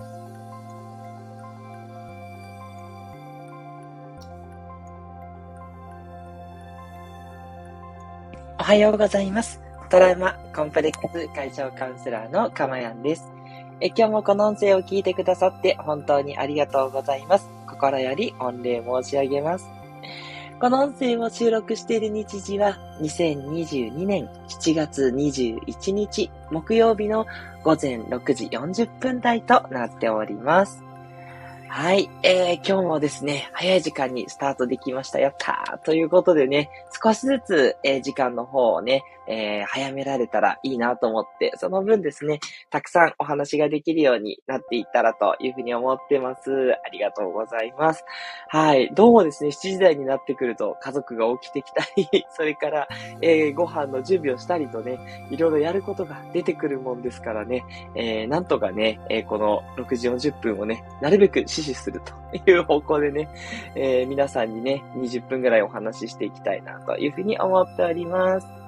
おはようございます。トラウマコンプレックス解消カウンセラーのかまやんです。え今日もこの音声を聞いてくださって本当にありがとうございます。心より御礼申し上げます。この音声を収録している日時は2022年7月21日木曜日の午前6時40分台となっております。はい。えー、今日もですね、早い時間にスタートできました。やったーということでね、少しずつ、えー、時間の方をね、えー、早められたらいいなと思って、その分ですね、たくさんお話ができるようになっていったらというふうに思ってます。ありがとうございます。はい。どうもですね、7時台になってくると家族が起きてきたり、それから、えー、ご飯の準備をしたりとね、いろいろやることが出てくるもんですからね、えー、なんとかね、え、この6時40分をね、なるべく死守するという方向でね、え、皆さんにね、20分ぐらいお話ししていきたいなというふうに思っております。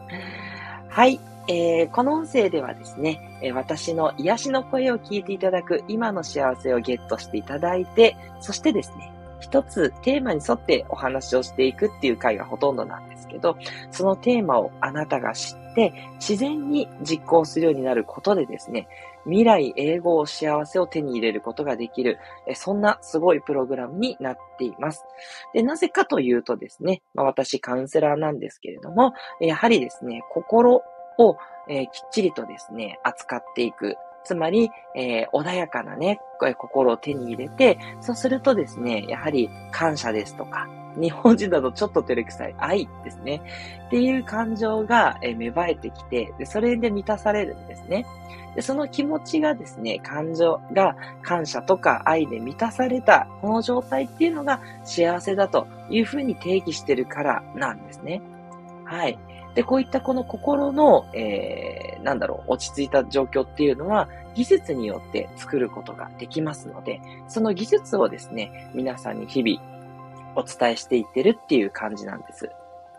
はい。えー、この音声ではですね、え、私の癒しの声を聞いていただく今の幸せをゲットしていただいて、そしてですね、一つテーマに沿ってお話をしていくっていう回がほとんどなんですけど、そのテーマをあなたが知って、自然に実行するようになることでですね、未来英語幸せを手に入れることができる、そんなすごいプログラムになっています。で、なぜかというとですね、まあ、私カウンセラーなんですけれども、やはりですね、心を、えー、きっちりとですね、扱っていく。つまり、えー、穏やかなね、心を手に入れて、そうするとですね、やはり感謝ですとか、日本人だとちょっと照れくさい愛ですね。っていう感情が、え芽生えてきてで、それで満たされるんですね。で、その気持ちがですね、感情が感謝とか愛で満たされた、この状態っていうのが幸せだというふうに定義してるからなんですね。はい。で、こういったこの心の、えー、なんだろう、落ち着いた状況っていうのは、技術によって作ることができますので、その技術をですね、皆さんに日々お伝えしていってるっていう感じなんです。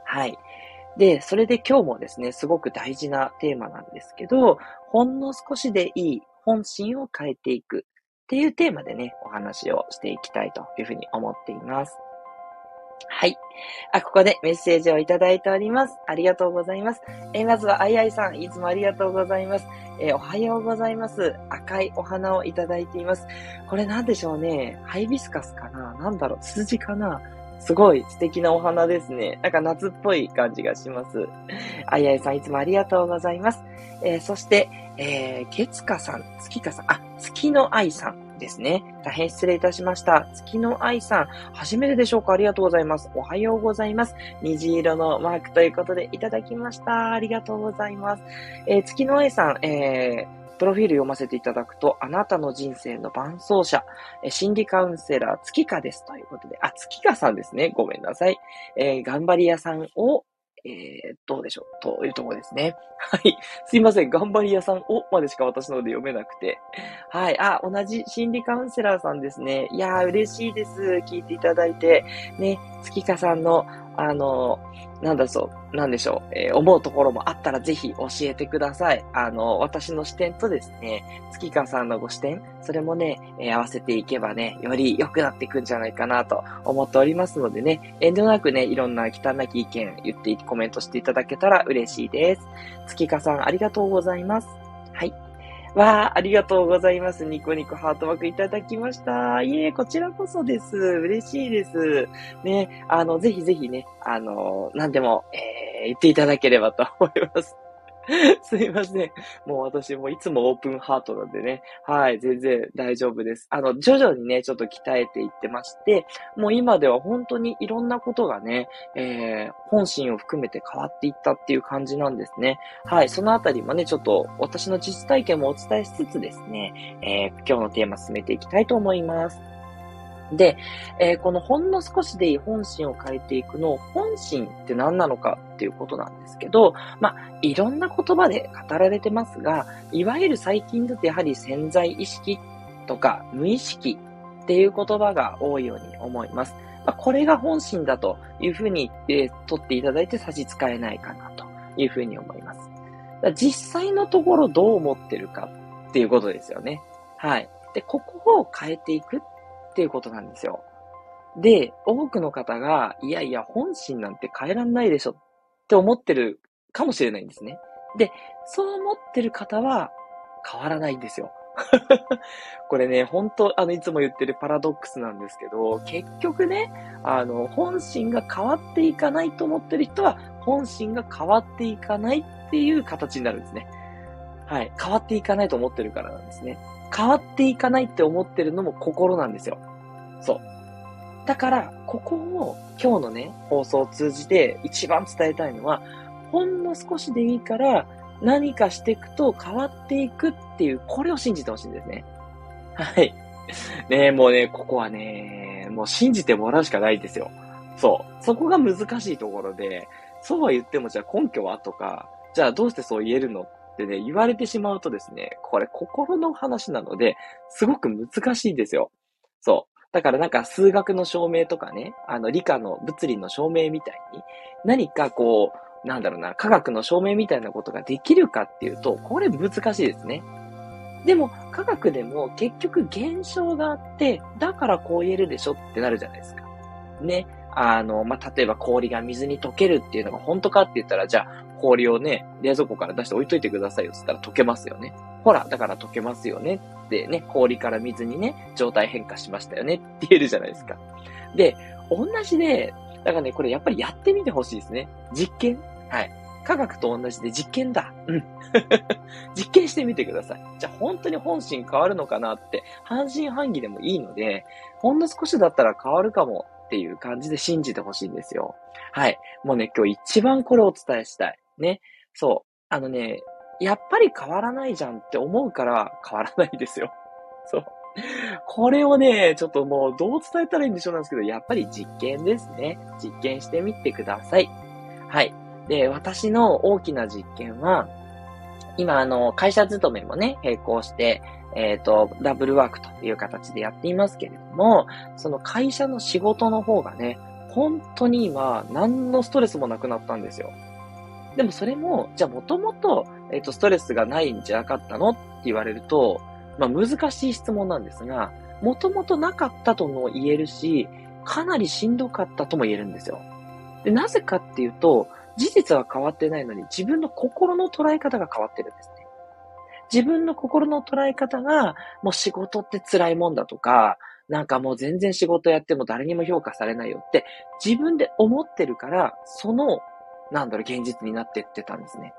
はい。で、それで今日もですね、すごく大事なテーマなんですけど、ほんの少しでいい本心を変えていくっていうテーマでね、お話をしていきたいというふうに思っています。はい。あ、ここでメッセージをいただいております。ありがとうございます。えまずは、あいあいさん、いつもありがとうございます。え、おはようございます。赤いお花をいただいています。これなんでしょうね。ハイビスカスかな？なんだろう、ツツジかな？すごい素敵なお花ですね。なんか夏っぽい感じがします。あいあいさんいつもありがとうございます。えー、そして、えー、月花さん、月花さん、あ、月の愛さんですね。大変失礼いたしました。月の愛さん、初めてでしょうか？ありがとうございます。おはようございます。虹色のマークということでいただきました。ありがとうございます。えー、月の愛さん、えー、プロフィール読ませていただくと、あなたの人生の伴走者、え心理カウンセラー、月花です。ということで、あ、月花さんですね。ごめんなさい。えー、頑張り屋さんを、えー、どうでしょう？というところですね。はい。すいません。頑張り屋さんをまでしか私ので読めなくて。はい。あ、同じ心理カウンセラーさんですね。いやー、嬉しいです。聞いていただいて。ね、月香さんのあの、なんだそう、なんでしょう、えー、思うところもあったらぜひ教えてください。あの、私の視点とですね、月川さんのご視点、それもね、えー、合わせていけばね、より良くなっていくんじゃないかなと思っておりますのでね、遠慮なくね、いろんな汚き意見言ってコメントしていただけたら嬉しいです。月川さんありがとうございます。わあ、ありがとうございます。ニコニコハートマークいただきました。いえ、こちらこそです。嬉しいです。ね、あの、ぜひぜひね、あの、何でも、えー、言っていただければと思います。すいません。もう私もいつもオープンハートなんでね。はい、全然大丈夫です。あの、徐々にね、ちょっと鍛えていってまして、もう今では本当にいろんなことがね、えー、本心を含めて変わっていったっていう感じなんですね。はい、そのあたりもね、ちょっと私の実体験もお伝えしつつですね、えー、今日のテーマ進めていきたいと思います。で、えー、このほんの少しでいい本心を変えていくの、本心って何なのかっていうことなんですけど、まあ、いろんな言葉で語られてますが、いわゆる最近だとやはり潜在意識とか無意識っていう言葉が多いように思います。まあ、これが本心だというふうに、えー、取っていただいて差し支えないかなというふうに思います。実際のところどう思ってるかっていうことですよね。はい。で、ここを変えていくっていうことなんですよ。で、多くの方が、いやいや、本心なんて変えらんないでしょって思ってるかもしれないんですね。で、そう思ってる方は変わらないんですよ。これね、本当あの、いつも言ってるパラドックスなんですけど、結局ね、あの、本心が変わっていかないと思ってる人は、本心が変わっていかないっていう形になるんですね。はい。変わっていかないと思ってるからなんですね。変わっていかないって思ってるのも心なんですよ。そう。だから、ここを今日のね、放送を通じて一番伝えたいのは、ほんの少しでいいから、何かしていくと変わっていくっていう、これを信じてほしいんですね。はい。ねもうね、ここはね、もう信じてもらうしかないですよ。そう。そこが難しいところで、そうは言ってもじゃあ根拠はとか、じゃあどうしてそう言えるのってね、言われてしまうとですね、これ心の話なので、すごく難しいんですよ。そう。だからなんか数学の証明とかね、あの理科の物理の証明みたいに、何かこう、なんだろうな、科学の証明みたいなことができるかっていうと、これ難しいですね。でも、科学でも結局現象があって、だからこう言えるでしょってなるじゃないですか。ね。あの、まあ、例えば氷が水に溶けるっていうのが本当かって言ったら、じゃあ氷をね、冷蔵庫から出して置いといてくださいよって言ったら溶けますよね。ほら、だから溶けますよねってね、氷から水にね、状態変化しましたよねって言えるじゃないですか。で、同じで、だからね、これやっぱりやってみてほしいですね。実験はい。科学と同じで実験だ。うん。実験してみてください。じゃあ本当に本心変わるのかなって、半信半疑でもいいので、ほんの少しだったら変わるかもっていう感じで信じてほしいんですよ。はい。もうね、今日一番これをお伝えしたい。ね。そう。あのね、やっぱり変わらないじゃんって思うから変わらないですよ。そう。これをね、ちょっともうどう伝えたらいいんでしょうなんですけど、やっぱり実験ですね。実験してみてください。はい。で、私の大きな実験は、今、あの、会社勤めもね、並行して、えっ、ー、と、ダブルワークという形でやっていますけれども、その会社の仕事の方がね、本当に今、何のストレスもなくなったんですよ。でもそれも、じゃあもともと、えっ、ー、と、ストレスがないんじゃなかったのって言われると、まあ難しい質問なんですが、もともとなかったとも言えるし、かなりしんどかったとも言えるんですよ。で、なぜかっていうと、事実は変わってないのに自分の心の捉え方が変わってるんですね。自分の心の捉え方が、もう仕事って辛いもんだとか、なんかもう全然仕事やっても誰にも評価されないよって自分で思ってるから、その、なんだろう、現実になってってたんですね。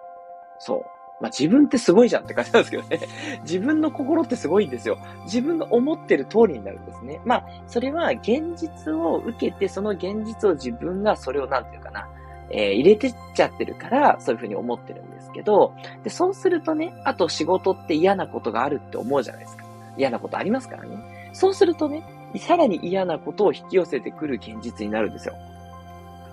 そう。まあ、自分ってすごいじゃんって感じなんですけどね。自分の心ってすごいんですよ。自分が思ってる通りになるんですね。まあ、それは現実を受けて、その現実を自分がそれをなんていうかな、えー、入れてっちゃってるから、そういうふうに思ってるんですけど、で、そうするとね、あと仕事って嫌なことがあるって思うじゃないですか。嫌なことありますからね。そうするとね、さらに嫌なことを引き寄せてくる現実になるんですよ。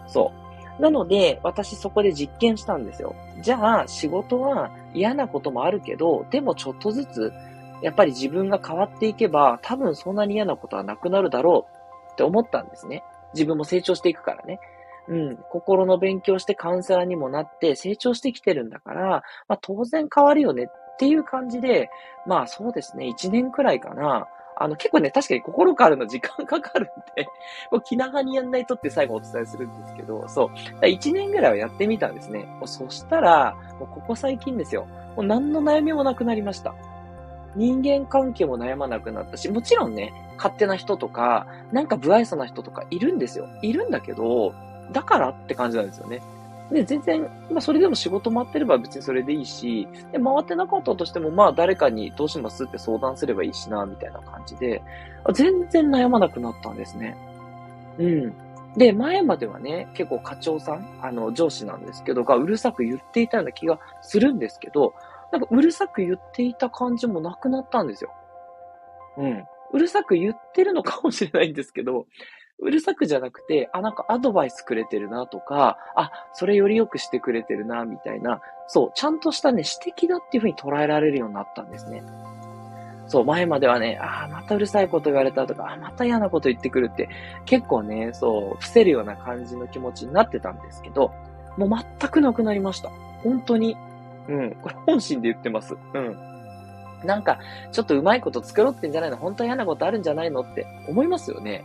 そう。なので、私そこで実験したんですよ。じゃあ、仕事は嫌なこともあるけど、でもちょっとずつ、やっぱり自分が変わっていけば、多分そんなに嫌なことはなくなるだろうって思ったんですね。自分も成長していくからね。うん、心の勉強してカウンセラーにもなって成長してきてるんだから、まあ当然変わるよねっていう感じで、まあそうですね、1年くらいかな。あの結構ね、確かに心変わるの時間かかるんで、もう気長にやんないとって最後お伝えするんですけど、そう。1年ぐらいはやってみたんですね。そしたら、もうここ最近ですよ。もう何の悩みもなくなりました。人間関係も悩まなくなったし、もちろんね、勝手な人とか、なんか不愛想な人とかいるんですよ。いるんだけど、だからって感じなんですよね。で、全然、まあ、それでも仕事回ってれば別にそれでいいし、で、回ってなかったとしても、まあ、誰かにどうしますって相談すればいいしな、みたいな感じで、全然悩まなくなったんですね。うん。で、前まではね、結構課長さん、あの、上司なんですけど、がうるさく言っていたような気がするんですけど、なんかうるさく言っていた感じもなくなったんですよ。うん。うるさく言ってるのかもしれないんですけど、うるさくじゃなくて、あ、なんかアドバイスくれてるなとか、あ、それより良くしてくれてるな、みたいな、そう、ちゃんとしたね、指摘だっていうふうに捉えられるようになったんですね。そう、前まではね、ああ、またうるさいこと言われたとか、あ、また嫌なこと言ってくるって、結構ね、そう、伏せるような感じの気持ちになってたんですけど、もう全くなくなりました。本当に。うん、これ本心で言ってます。うん。なんか、ちょっとうまいこと繕ってんじゃないの？本当は嫌なことあるんじゃないの？って思いますよね。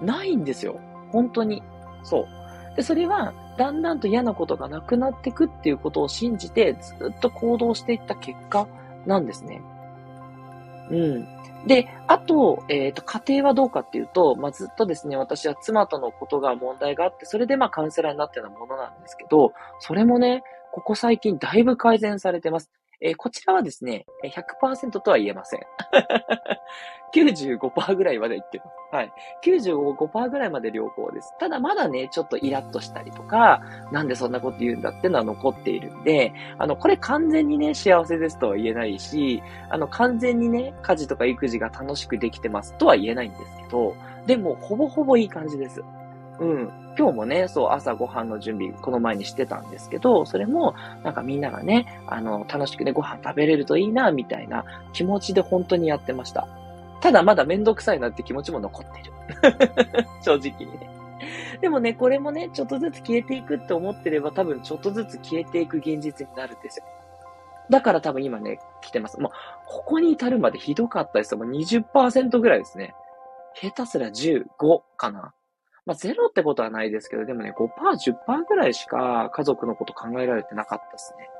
ないんですよ。本当に。そう。で、それは、だんだんと嫌なことがなくなっていくっていうことを信じて、ずっと行動していった結果なんですね。うん。で、あと、えっ、ー、と、家庭はどうかっていうと、まあ、ずっとですね、私は妻とのことが問題があって、それでまあカウンセラーになったようなものなんですけど、それもね、ここ最近だいぶ改善されてます。えー、こちらはですね、100%とは言えません。95%ぐらいまでいってます。はい。95%ぐらいまで良好です。ただまだね、ちょっとイラッとしたりとか、なんでそんなこと言うんだってのは残っているんで、あの、これ完全にね、幸せですとは言えないし、あの、完全にね、家事とか育児が楽しくできてますとは言えないんですけど、でも、ほぼほぼいい感じです。うん。今日もね、そう、朝ご飯の準備、この前にしてたんですけど、それも、なんかみんながね、あの、楽しくね、ご飯食べれるといいな、みたいな気持ちで本当にやってました。ただまだめんどくさいなって気持ちも残ってる。正直にね。でもね、これもね、ちょっとずつ消えていくって思ってれば、多分ちょっとずつ消えていく現実になるんですよ。だから多分今ね、来てます。もう、ここに至るまでひどかったです。もう20%ぐらいですね。下手すら15かな。まあ、ゼロってことはないですけど、でもね、5%、10%ぐらいしか家族のこと考えられてなかったですね。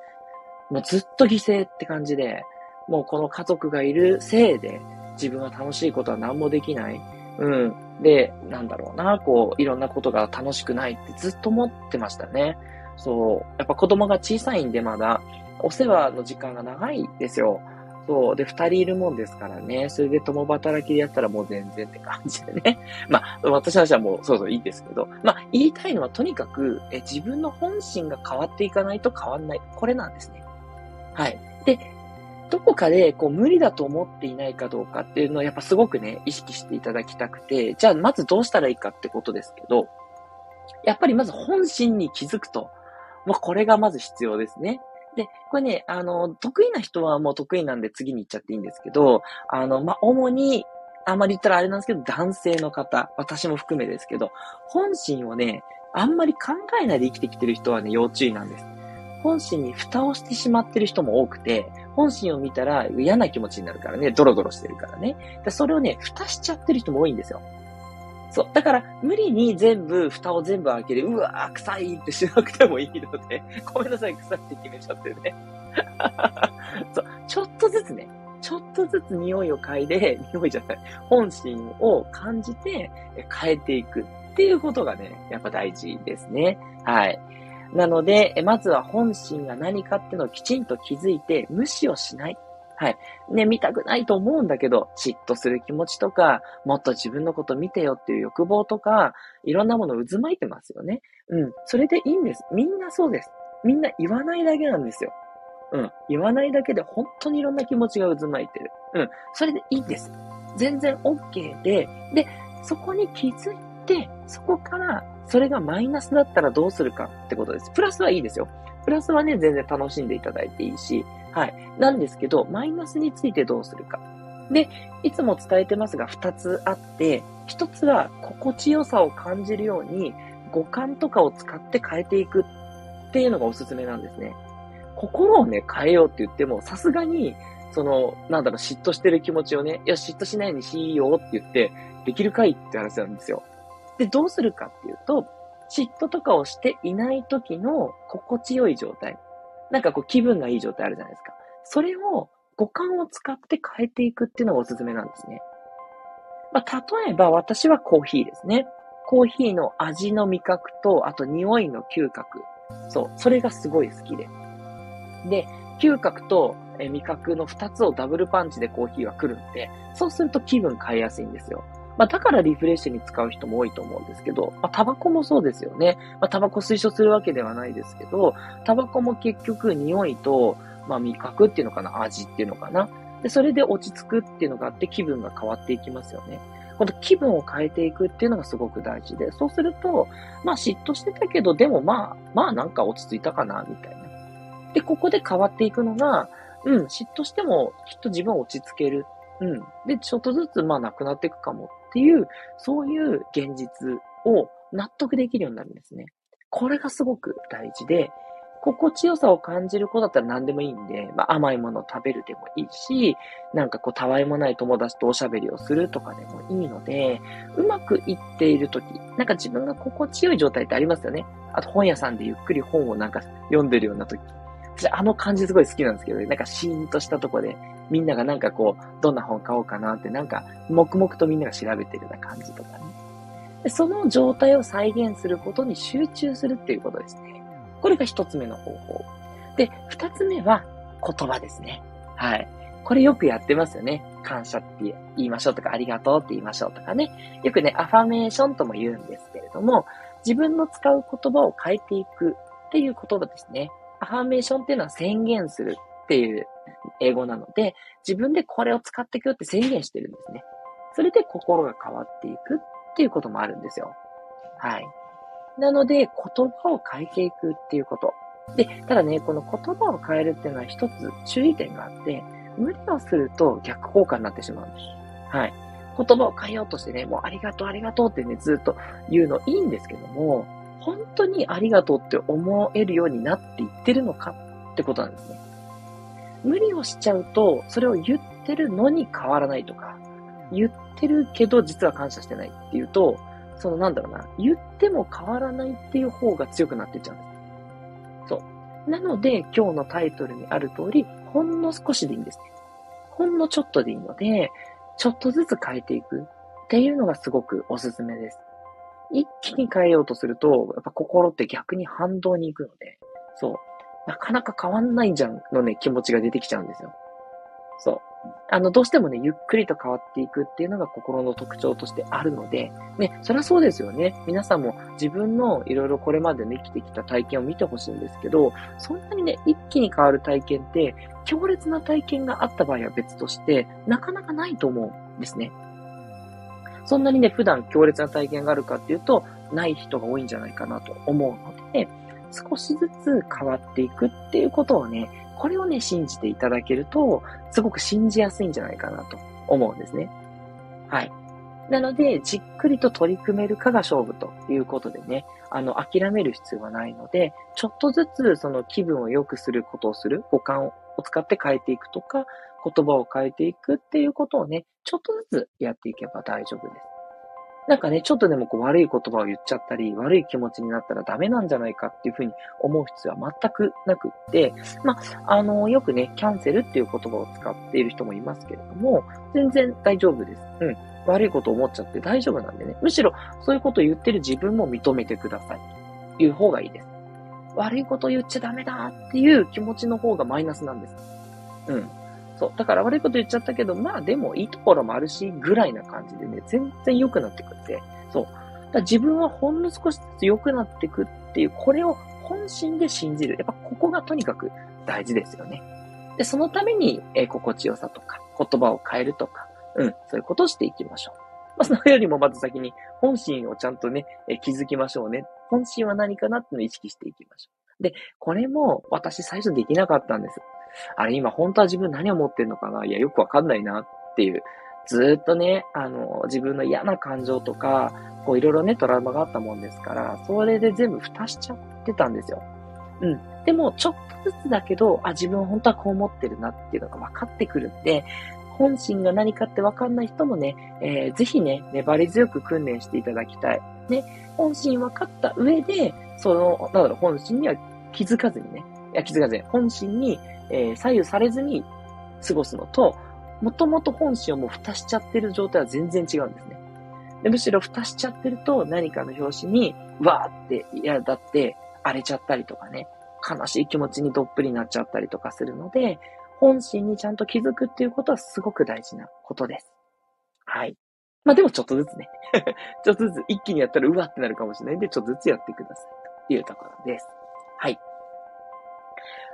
もうずっと犠牲って感じで、もうこの家族がいるせいで、自分は楽しいことは何もできない。うん。で、なんだろうな、こう、いろんなことが楽しくないってずっと思ってましたね。そう。やっぱ子供が小さいんでまだ、お世話の時間が長いですよ。そう。で、二人いるもんですからね。それで共働きでやったらもう全然って感じでね。まあ、私たちはもうそうそういいですけど。まあ、言いたいのはとにかく、え自分の本心が変わっていかないと変わんない。これなんですね。はい。で、どこかでこう無理だと思っていないかどうかっていうのをやっぱすごくね、意識していただきたくて、じゃあまずどうしたらいいかってことですけど、やっぱりまず本心に気づくと。まあ、これがまず必要ですね。で、これね、あの、得意な人はもう得意なんで次に行っちゃっていいんですけど、あの、まあ、主に、あんまり言ったらあれなんですけど、男性の方、私も含めですけど、本心をね、あんまり考えないで生きてきてる人はね、要注意なんです。本心に蓋をしてしまってる人も多くて、本心を見たら嫌な気持ちになるからね、ドロドロしてるからね。でそれをね、蓋しちゃってる人も多いんですよ。そう。だから、無理に全部、蓋を全部開けて、うわー、臭いってしなくてもいいので、ごめんなさい、臭いって決めちゃってね。そう。ちょっとずつね、ちょっとずつ匂いを嗅いで、匂いじゃない、本心を感じて変えていくっていうことがね、やっぱ大事ですね。はい。なので、まずは本心が何かっていうのをきちんと気づいて、無視をしない。はい。ね、見たくないと思うんだけど、嫉妬する気持ちとか、もっと自分のこと見てよっていう欲望とか、いろんなもの渦巻いてますよね。うん。それでいいんです。みんなそうです。みんな言わないだけなんですよ。うん。言わないだけで本当にいろんな気持ちが渦巻いてる。うん。それでいいんです。全然 OK で、で、そこに気づいて、そこからそれがマイナスだったらどうするかってことです。プラスはいいですよ。プラスはね、全然楽しんでいただいていいし、はい。なんですけど、マイナスについてどうするか。で、いつも伝えてますが、二つあって、一つは心地よさを感じるように、五感とかを使って変えていくっていうのがおすすめなんですね。心をね、変えようって言っても、さすがに、その、なんだろう、嫉妬してる気持ちをね、いや、嫉妬しないようにしようって言って、できるかいって話なんですよ。で、どうするかっていうと、嫉妬とかをしていない時の心地よい状態。なんかこう気分がいい状態あるじゃないですか。それを五感を使って変えていくっていうのがおすすめなんですね。まあ、例えば私はコーヒーですね。コーヒーの味の味覚と、あと匂いの嗅覚。そう。それがすごい好きで。で、嗅覚と味覚の二つをダブルパンチでコーヒーは来るんで、そうすると気分変えやすいんですよ。まあ、だからリフレッシュに使う人も多いと思うんですけど、まあ、タバコもそうですよね。まあ、タバコ推奨するわけではないですけど、タバコも結局匂いと、まあ、味覚っていうのかな、味っていうのかな。で、それで落ち着くっていうのがあって気分が変わっていきますよね。この気分を変えていくっていうのがすごく大事で、そうすると、まあ嫉妬してたけど、でもまあ、まあなんか落ち着いたかな、みたいな。で、ここで変わっていくのが、うん、嫉妬してもきっと自分を落ち着ける。うん。で、ちょっとずつまあなくなっていくかもっていう、そういう現実を納得できるようになるんですね。これがすごく大事で、心地よさを感じる子だったら何でもいいんで、まあ、甘いものを食べるでもいいし、なんかこう、たわいもない友達とおしゃべりをするとかでもいいので、うまくいっているとき、なんか自分が心地よい状態ってありますよね。あと本屋さんでゆっくり本をなんか読んでるようなとき。私、あの感じすごい好きなんですけどね。なんかシーンとしたとこで、みんながなんかこう、どんな本買おうかなって、なんか、黙々とみんなが調べてるような感じとかね。でその状態を再現することに集中するっていうことですね。これが一つ目の方法。で、二つ目は言葉ですね。はい。これよくやってますよね。感謝って言いましょうとか、ありがとうって言いましょうとかね。よくね、アファメーションとも言うんですけれども、自分の使う言葉を変えていくっていう言葉ですね。アファメーションっていうのは宣言するっていう英語なので、自分でこれを使っていくよって宣言してるんですね。それで心が変わっていくっていうこともあるんですよ。はい。なので、言葉を変えていくっていうこと。で、ただね、この言葉を変えるっていうのは一つ注意点があって、無理をすると逆効果になってしまうんです。はい。言葉を変えようとしてね、もうありがとうありがとうってね、ずっと言うのいいんですけども、本当にありがとうって思えるようになっていってるのかってことなんですね。無理をしちゃうと、それを言ってるのに変わらないとか、言ってるけど実は感謝してないっていうと、そのなんだろうな、言っても変わらないっていう方が強くなってっちゃうんです。そう。なので、今日のタイトルにある通り、ほんの少しでいいんです。ほんのちょっとでいいので、ちょっとずつ変えていくっていうのがすごくおすすめです。一気に変えようとすると、やっぱ心って逆に反動に行くので、そう。なかなか変わんないじゃんのね、気持ちが出てきちゃうんですよ。そう。あの、どうしてもね、ゆっくりと変わっていくっていうのが心の特徴としてあるので、ね、そりゃそうですよね。皆さんも自分のいろいろこれまでね、生きてきた体験を見てほしいんですけど、そんなにね、一気に変わる体験って、強烈な体験があった場合は別として、なかなかないと思うんですね。そんなにね、普段強烈な体験があるかっていうと、ない人が多いんじゃないかなと思うので、少しずつ変わっていくっていうことをね、これをね、信じていただけると、すごく信じやすいんじゃないかなと思うんですね。はい。なので、じっくりと取り組めるかが勝負ということでね、あの、諦める必要はないので、ちょっとずつその気分を良くすることをする、五感を使って変えていくとか、言葉を変えていくっていうことをね、ちょっとずつやっていけば大丈夫です。なんかね、ちょっとでもこう悪い言葉を言っちゃったり、悪い気持ちになったらダメなんじゃないかっていうふうに思う必要は全くなくって、まあ、あの、よくね、キャンセルっていう言葉を使っている人もいますけれども、全然大丈夫です。うん。悪いこと思っちゃって大丈夫なんでね。むしろ、そういうことを言ってる自分も認めてください。という方がいいです。悪いこと言っちゃダメだっていう気持ちの方がマイナスなんです。うん。そう。だから悪いこと言っちゃったけど、まあでもいいところもあるし、ぐらいな感じでね、全然良くなってくって。そう。だ自分はほんの少しずつ良くなってくっていう、これを本心で信じる。やっぱここがとにかく大事ですよね。で、そのために、えー、心地よさとか、言葉を変えるとか、うん、そういうことをしていきましょう。まあ、そのよりもまず先に本心をちゃんとね、えー、気づきましょうね。本心は何かなっていうのを意識していきましょう。で、これも私最初できなかったんです。あれ今本当は自分何を持ってんのかな？いや、よくわかんないなっていう。ずっとね、あの、自分の嫌な感情とか、こういろいろね、トラウマがあったもんですから、それで全部蓋しちゃってたんですよ。うん。でも、ちょっとずつだけど、あ、自分本当はこう思ってるなっていうのが分かってくるんで、本心が何かって分かんない人もね、えー、ぜひね、粘り強く訓練していただきたい。ね、本心分かった上で、その、なんだろう、本心には気づかずにね、いや、気づかずに、本心にえー、左右されずに過ごすのと、もともと本心をもう蓋しちゃってる状態は全然違うんですね。でむしろ蓋しちゃってると何かの表紙に、わーって嫌だって荒れちゃったりとかね、悲しい気持ちにどっぷりになっちゃったりとかするので、本心にちゃんと気づくっていうことはすごく大事なことです。はい。まあでもちょっとずつね。ちょっとずつ一気にやったらうわってなるかもしれないんで、ちょっとずつやってくださいというところです。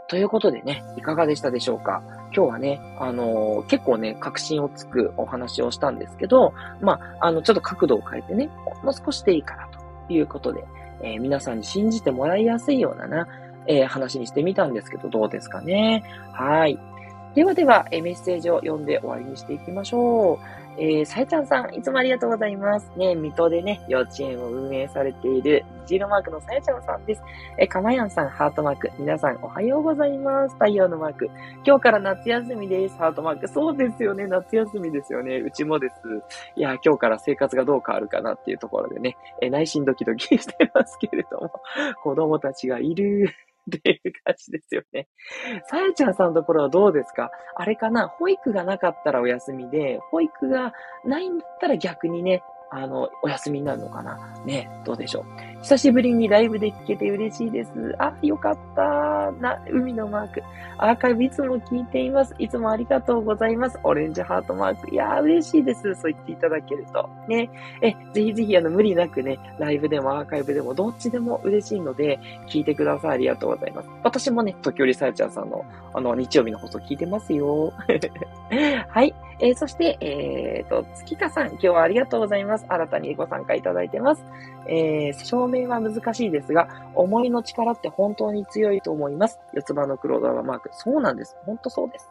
ということでね、いかがでしたでしょうか？今日はね、あのー、結構ね、確信をつくお話をしたんですけど、まあ、あの、ちょっと角度を変えてね、ほんの少しでいいからということで、えー、皆さんに信じてもらいやすいようなな、えー、話にしてみたんですけど、どうですかね？はい。ではでは、えメッセージを読んで終わりにしていきましょう。えー、さえちゃんさん、いつもありがとうございます。ね、水戸でね、幼稚園を運営されている、虹色マークのさえちゃんさんです。え、かまやんさん、ハートマーク。皆さん、おはようございます。太陽のマーク。今日から夏休みです。ハートマーク。そうですよね、夏休みですよね。うちもです。いや、今日から生活がどう変わるかなっていうところでね、え、内心ドキドキしてますけれども、子供たちがいる。っていう感じですよね。さやちゃんさんのところはどうですか？あれかな？保育がなかったらお休みで、保育がないんだったら逆にね、あの、お休みになるのかな？ね、どうでしょう？久しぶりにライブで聞けて嬉しいです。あ、よかった。な、海のマーク。アーカイブいつも聞いています。いつもありがとうございます。オレンジハートマーク。いやー、嬉しいです。そう言っていただけると。ね。え、ぜひぜひ、あの、無理なくね、ライブでもアーカイブでも、どっちでも嬉しいので、聞いてください。ありがとうございます。私もね、時折さやちゃんさんの、あの、日曜日の放送聞いてますよ。はい。えー、そして、えっ、ー、と、月香さん、今日はありがとうございます。新たにご参加いただいてます。えー、明は難しいですが、思いの力って本当に強いと思います。四つ葉の黒ドラマーク。そうなんです。本当そうです。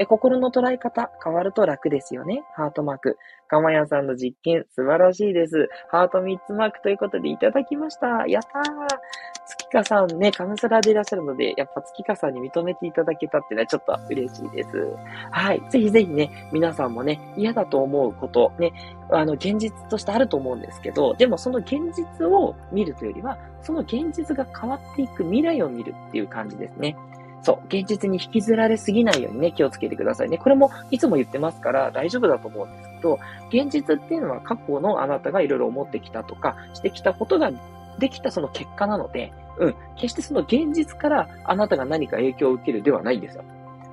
え心の捉え方変わると楽ですよね。ハートマーク。かまやさんの実験素晴らしいです。ハート3つマークということでいただきました。やったー。月香さんね、カムスラーでいらっしゃるので、やっぱ月香さんに認めていただけたっていうのはちょっと嬉しいです。はい。ぜひぜひね、皆さんもね、嫌だと思うこと、ね、あの、現実としてあると思うんですけど、でもその現実を見るというよりは、その現実が変わっていく未来を見るっていう感じですね。そう、現実に引きずられすぎないようにね、気をつけてくださいね。これもいつも言ってますから大丈夫だと思うんですけど、現実っていうのは過去のあなたがいろいろ思ってきたとか、してきたことができたその結果なので、うん、決してその現実からあなたが何か影響を受けるではないんですよ。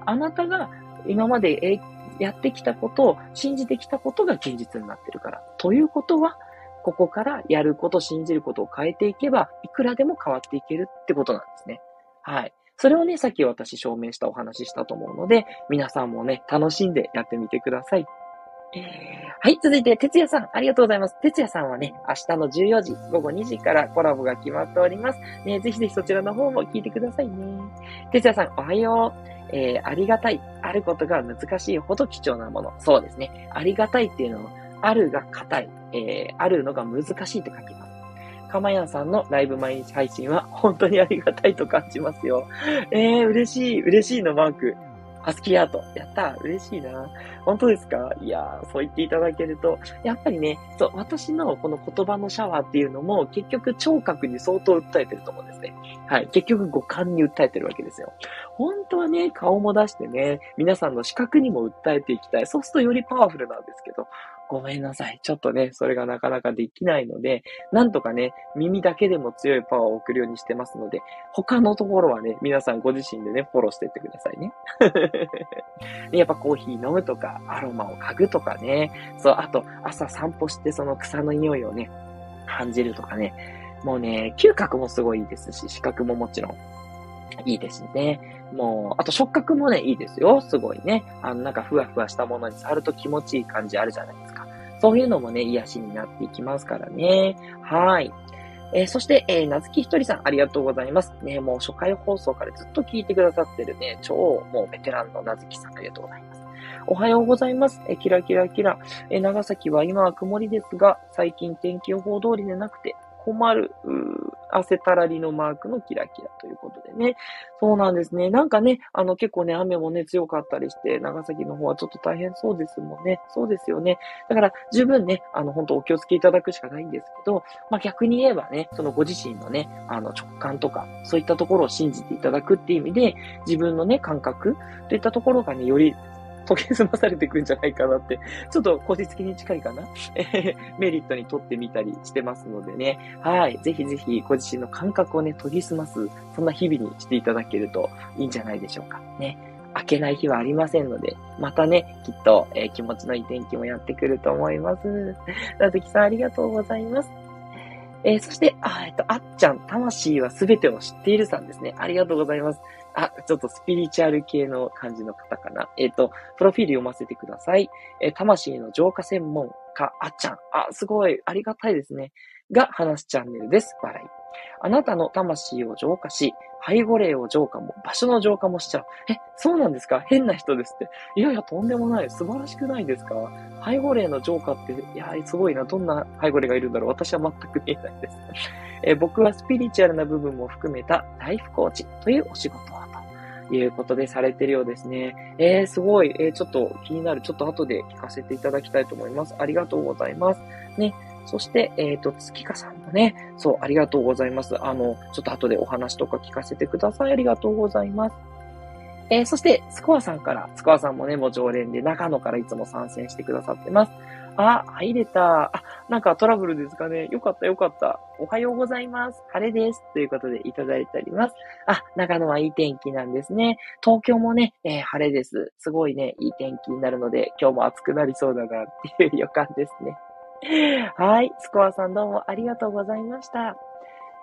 あなたが今までやってきたことを信じてきたことが現実になってるから。ということは、ここからやること、信じることを変えていけば、いくらでも変わっていけるってことなんですね。はい。それをね、さっき私証明したお話ししたと思うので、皆さんもね、楽しんでやってみてください。はい、続いて、哲也さん、ありがとうございます。哲也さんはね、明日の14時、午後2時からコラボが決まっております。ね、ぜひぜひそちらの方も聞いてくださいね。哲也さん、おはよう。えー、ありがたい。あることが難しいほど貴重なもの。そうですね。ありがたいっていうのは、あるが硬い。えー、あるのが難しいって書きます。かまやんさんのライブ毎日配信は本当にありがたいと感じますよ。えー、嬉しい、嬉しいのマーク。ハスキーアート。やった嬉しいな。本当ですか？いやー、そう言っていただけると、やっぱりね、そう、私のこの言葉のシャワーっていうのも、結局聴覚に相当訴えてると思うんですね。はい。結局五感に訴えてるわけですよ。本当はね、顔も出してね、皆さんの視覚にも訴えていきたい。そうするとよりパワフルなんですけど、ごめんなさい。ちょっとね、それがなかなかできないので、なんとかね、耳だけでも強いパワーを送るようにしてますので、他のところはね、皆さんご自身でね、フォローしていってくださいね。やっぱコーヒー飲むとか、アロマを嗅ぐとかね、そう、あと朝散歩してその草の匂いをね、感じるとかね、もうね、嗅覚もすごいいいですし、視覚ももちろんいいですね。もう、あと触覚もね、いいですよ。すごいね。あの、なんかふわふわしたものに触ると気持ちいい感じあるじゃないですか。そういうのもね、癒しになっていきますからね。はい。えー、そして、えー、なずきひとりさん、ありがとうございます。ね、もう初回放送からずっと聞いてくださってるね、超もうベテランのなずきさん、ありがとうございます。おはようございます。えキラキラキラ。え長崎は今は曇りですが、最近天気予報通りでなくて、困る、汗たらりのマークのキラキラということでね。そうなんですね。なんかね、あの結構ね、雨もね、強かったりして、長崎の方はちょっと大変そうですもんね。そうですよね。だから十分ね、あの本当お気をつけいただくしかないんですけど、まあ逆に言えばね、そのご自身のね、あの直感とか、そういったところを信じていただくっていう意味で、自分のね、感覚といったところがね、より研ぎ澄まされてくんじゃないかなって、ちょっとこじつきに近いかな メリットにとってみたりしてますのでね。はい。ぜひぜひご自身の感覚をね、研ぎ澄ます、そんな日々にしていただけるといいんじゃないでしょうか。ね。開けない日はありませんので、またね、きっと、えー、気持ちのいい天気もやってくると思います。なずきさんありがとうございます。えー、そして、あ、えっと、あっちゃん、魂はすべてを知っているさんですね。ありがとうございます。あ、ちょっとスピリチュアル系の感じの方かな。えっ、ー、と、プロフィール読ませてください。えー、魂の浄化専門家、あっちゃん。あ、すごい、ありがたいですね。が話すチャンネルです。笑い。あなたの魂を浄化し、背後霊を浄化も、場所の浄化もしちゃう。え、そうなんですか？変な人ですって。いやいや、とんでもない。素晴らしくないですか？背後霊の浄化って、いや、すごいな。どんな背後霊がいるんだろう？私は全く見えないです。え僕はスピリチュアルな部分も含めたライフコーチというお仕事をということでされてるようですね。えー、すごい。えー、ちょっと気になる。ちょっと後で聞かせていただきたいと思います。ありがとうございます。ね。そして、えっ、ー、と、月香さんもね、そう、ありがとうございます。あの、ちょっと後でお話とか聞かせてください。ありがとうございます。えー、そして、スコアさんから、スコアさんもね、もう常連で、長野からいつも参戦してくださってます。あ、入れた。あ、なんかトラブルですかね。よかったよかった。おはようございます。晴れです。ということでいただいております。あ、長野はいい天気なんですね。東京もね、えー、晴れです。すごいね、いい天気になるので、今日も暑くなりそうだなっていう予感ですね。はい。スコアさんどうもありがとうございました。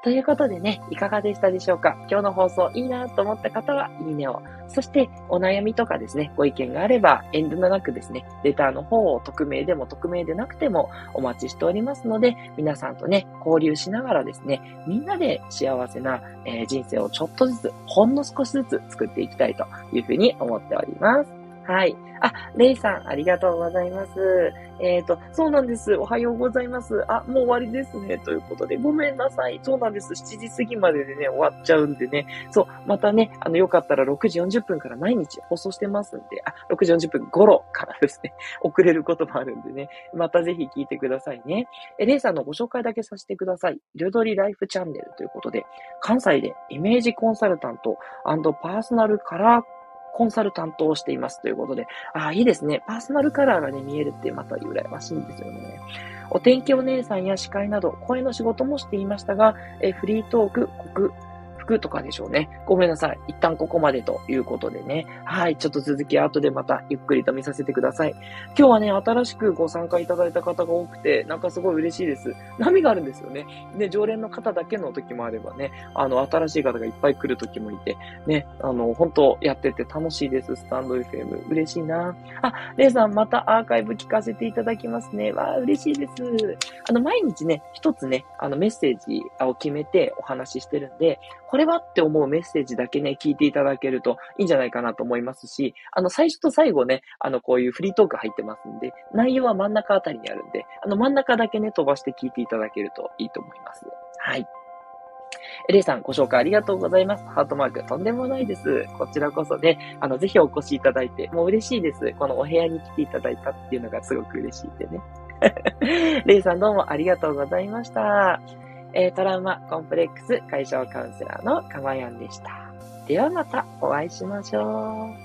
ということでね、いかがでしたでしょうか？今日の放送いいなと思った方は、いいねを。そして、お悩みとかですね、ご意見があれば、遠慮なくですね、レターの方を匿名でも匿名でなくてもお待ちしておりますので、皆さんとね、交流しながらですね、みんなで幸せな、えー、人生をちょっとずつ、ほんの少しずつ作っていきたいというふうに思っております。はい。あ、レイさん、ありがとうございます。えっ、ー、と、そうなんです。おはようございます。あ、もう終わりですね。ということで、ごめんなさい。そうなんです。7時過ぎまででね、終わっちゃうんでね。そう、またね、あの、よかったら6時40分から毎日放送してますんで、あ、6時40分頃からですね、遅れることもあるんでね、またぜひ聞いてくださいね。え、レイさんのご紹介だけさせてください。彩りライフチャンネルということで、関西でイメージコンサルタントパーソナルカラーコンサル担当をしていますということで、ああ、いいですね。パーソナルカラーがね、見えるってまた羨ましいんですよね。お天気お姉さんや司会など、声の仕事もしていましたが、えフリートーク、国、服とかでしょうね。ごめんなさい。一旦ここまでということでね。はい。ちょっと続き後でまたゆっくりと見させてください。今日はね、新しくご参加いただいた方が多くて、なんかすごい嬉しいです。波があるんですよね。で、常連の方だけの時もあればね、あの、新しい方がいっぱい来る時もいて、ね、あの、本当やってて楽しいです。スタンド FM。嬉しいな。あ、レイさんまたアーカイブ聞かせていただきますね。わあ、嬉しいです。あの、毎日ね、一つね、あの、メッセージを決めてお話ししてるんで、これはって思うメッセージだけね、聞いていただけるといいんじゃないかなと思いますし、あの、最初と最後ね、あの、こういうフリートーク入ってますんで、内容は真ん中あたりにあるんで、あの、真ん中だけね、飛ばして聞いていただけるといいと思います。はい。レイさん、ご紹介ありがとうございます。ハートマーク、とんでもないです。こちらこそね、あの、ぜひお越しいただいて、もう嬉しいです。このお部屋に来ていただいたっていうのがすごく嬉しいんでね。レイさんどうもありがとうございました。えー、トラウマコンプレックス解消カウンセラーのかまやんでした。ではまたお会いしましょう。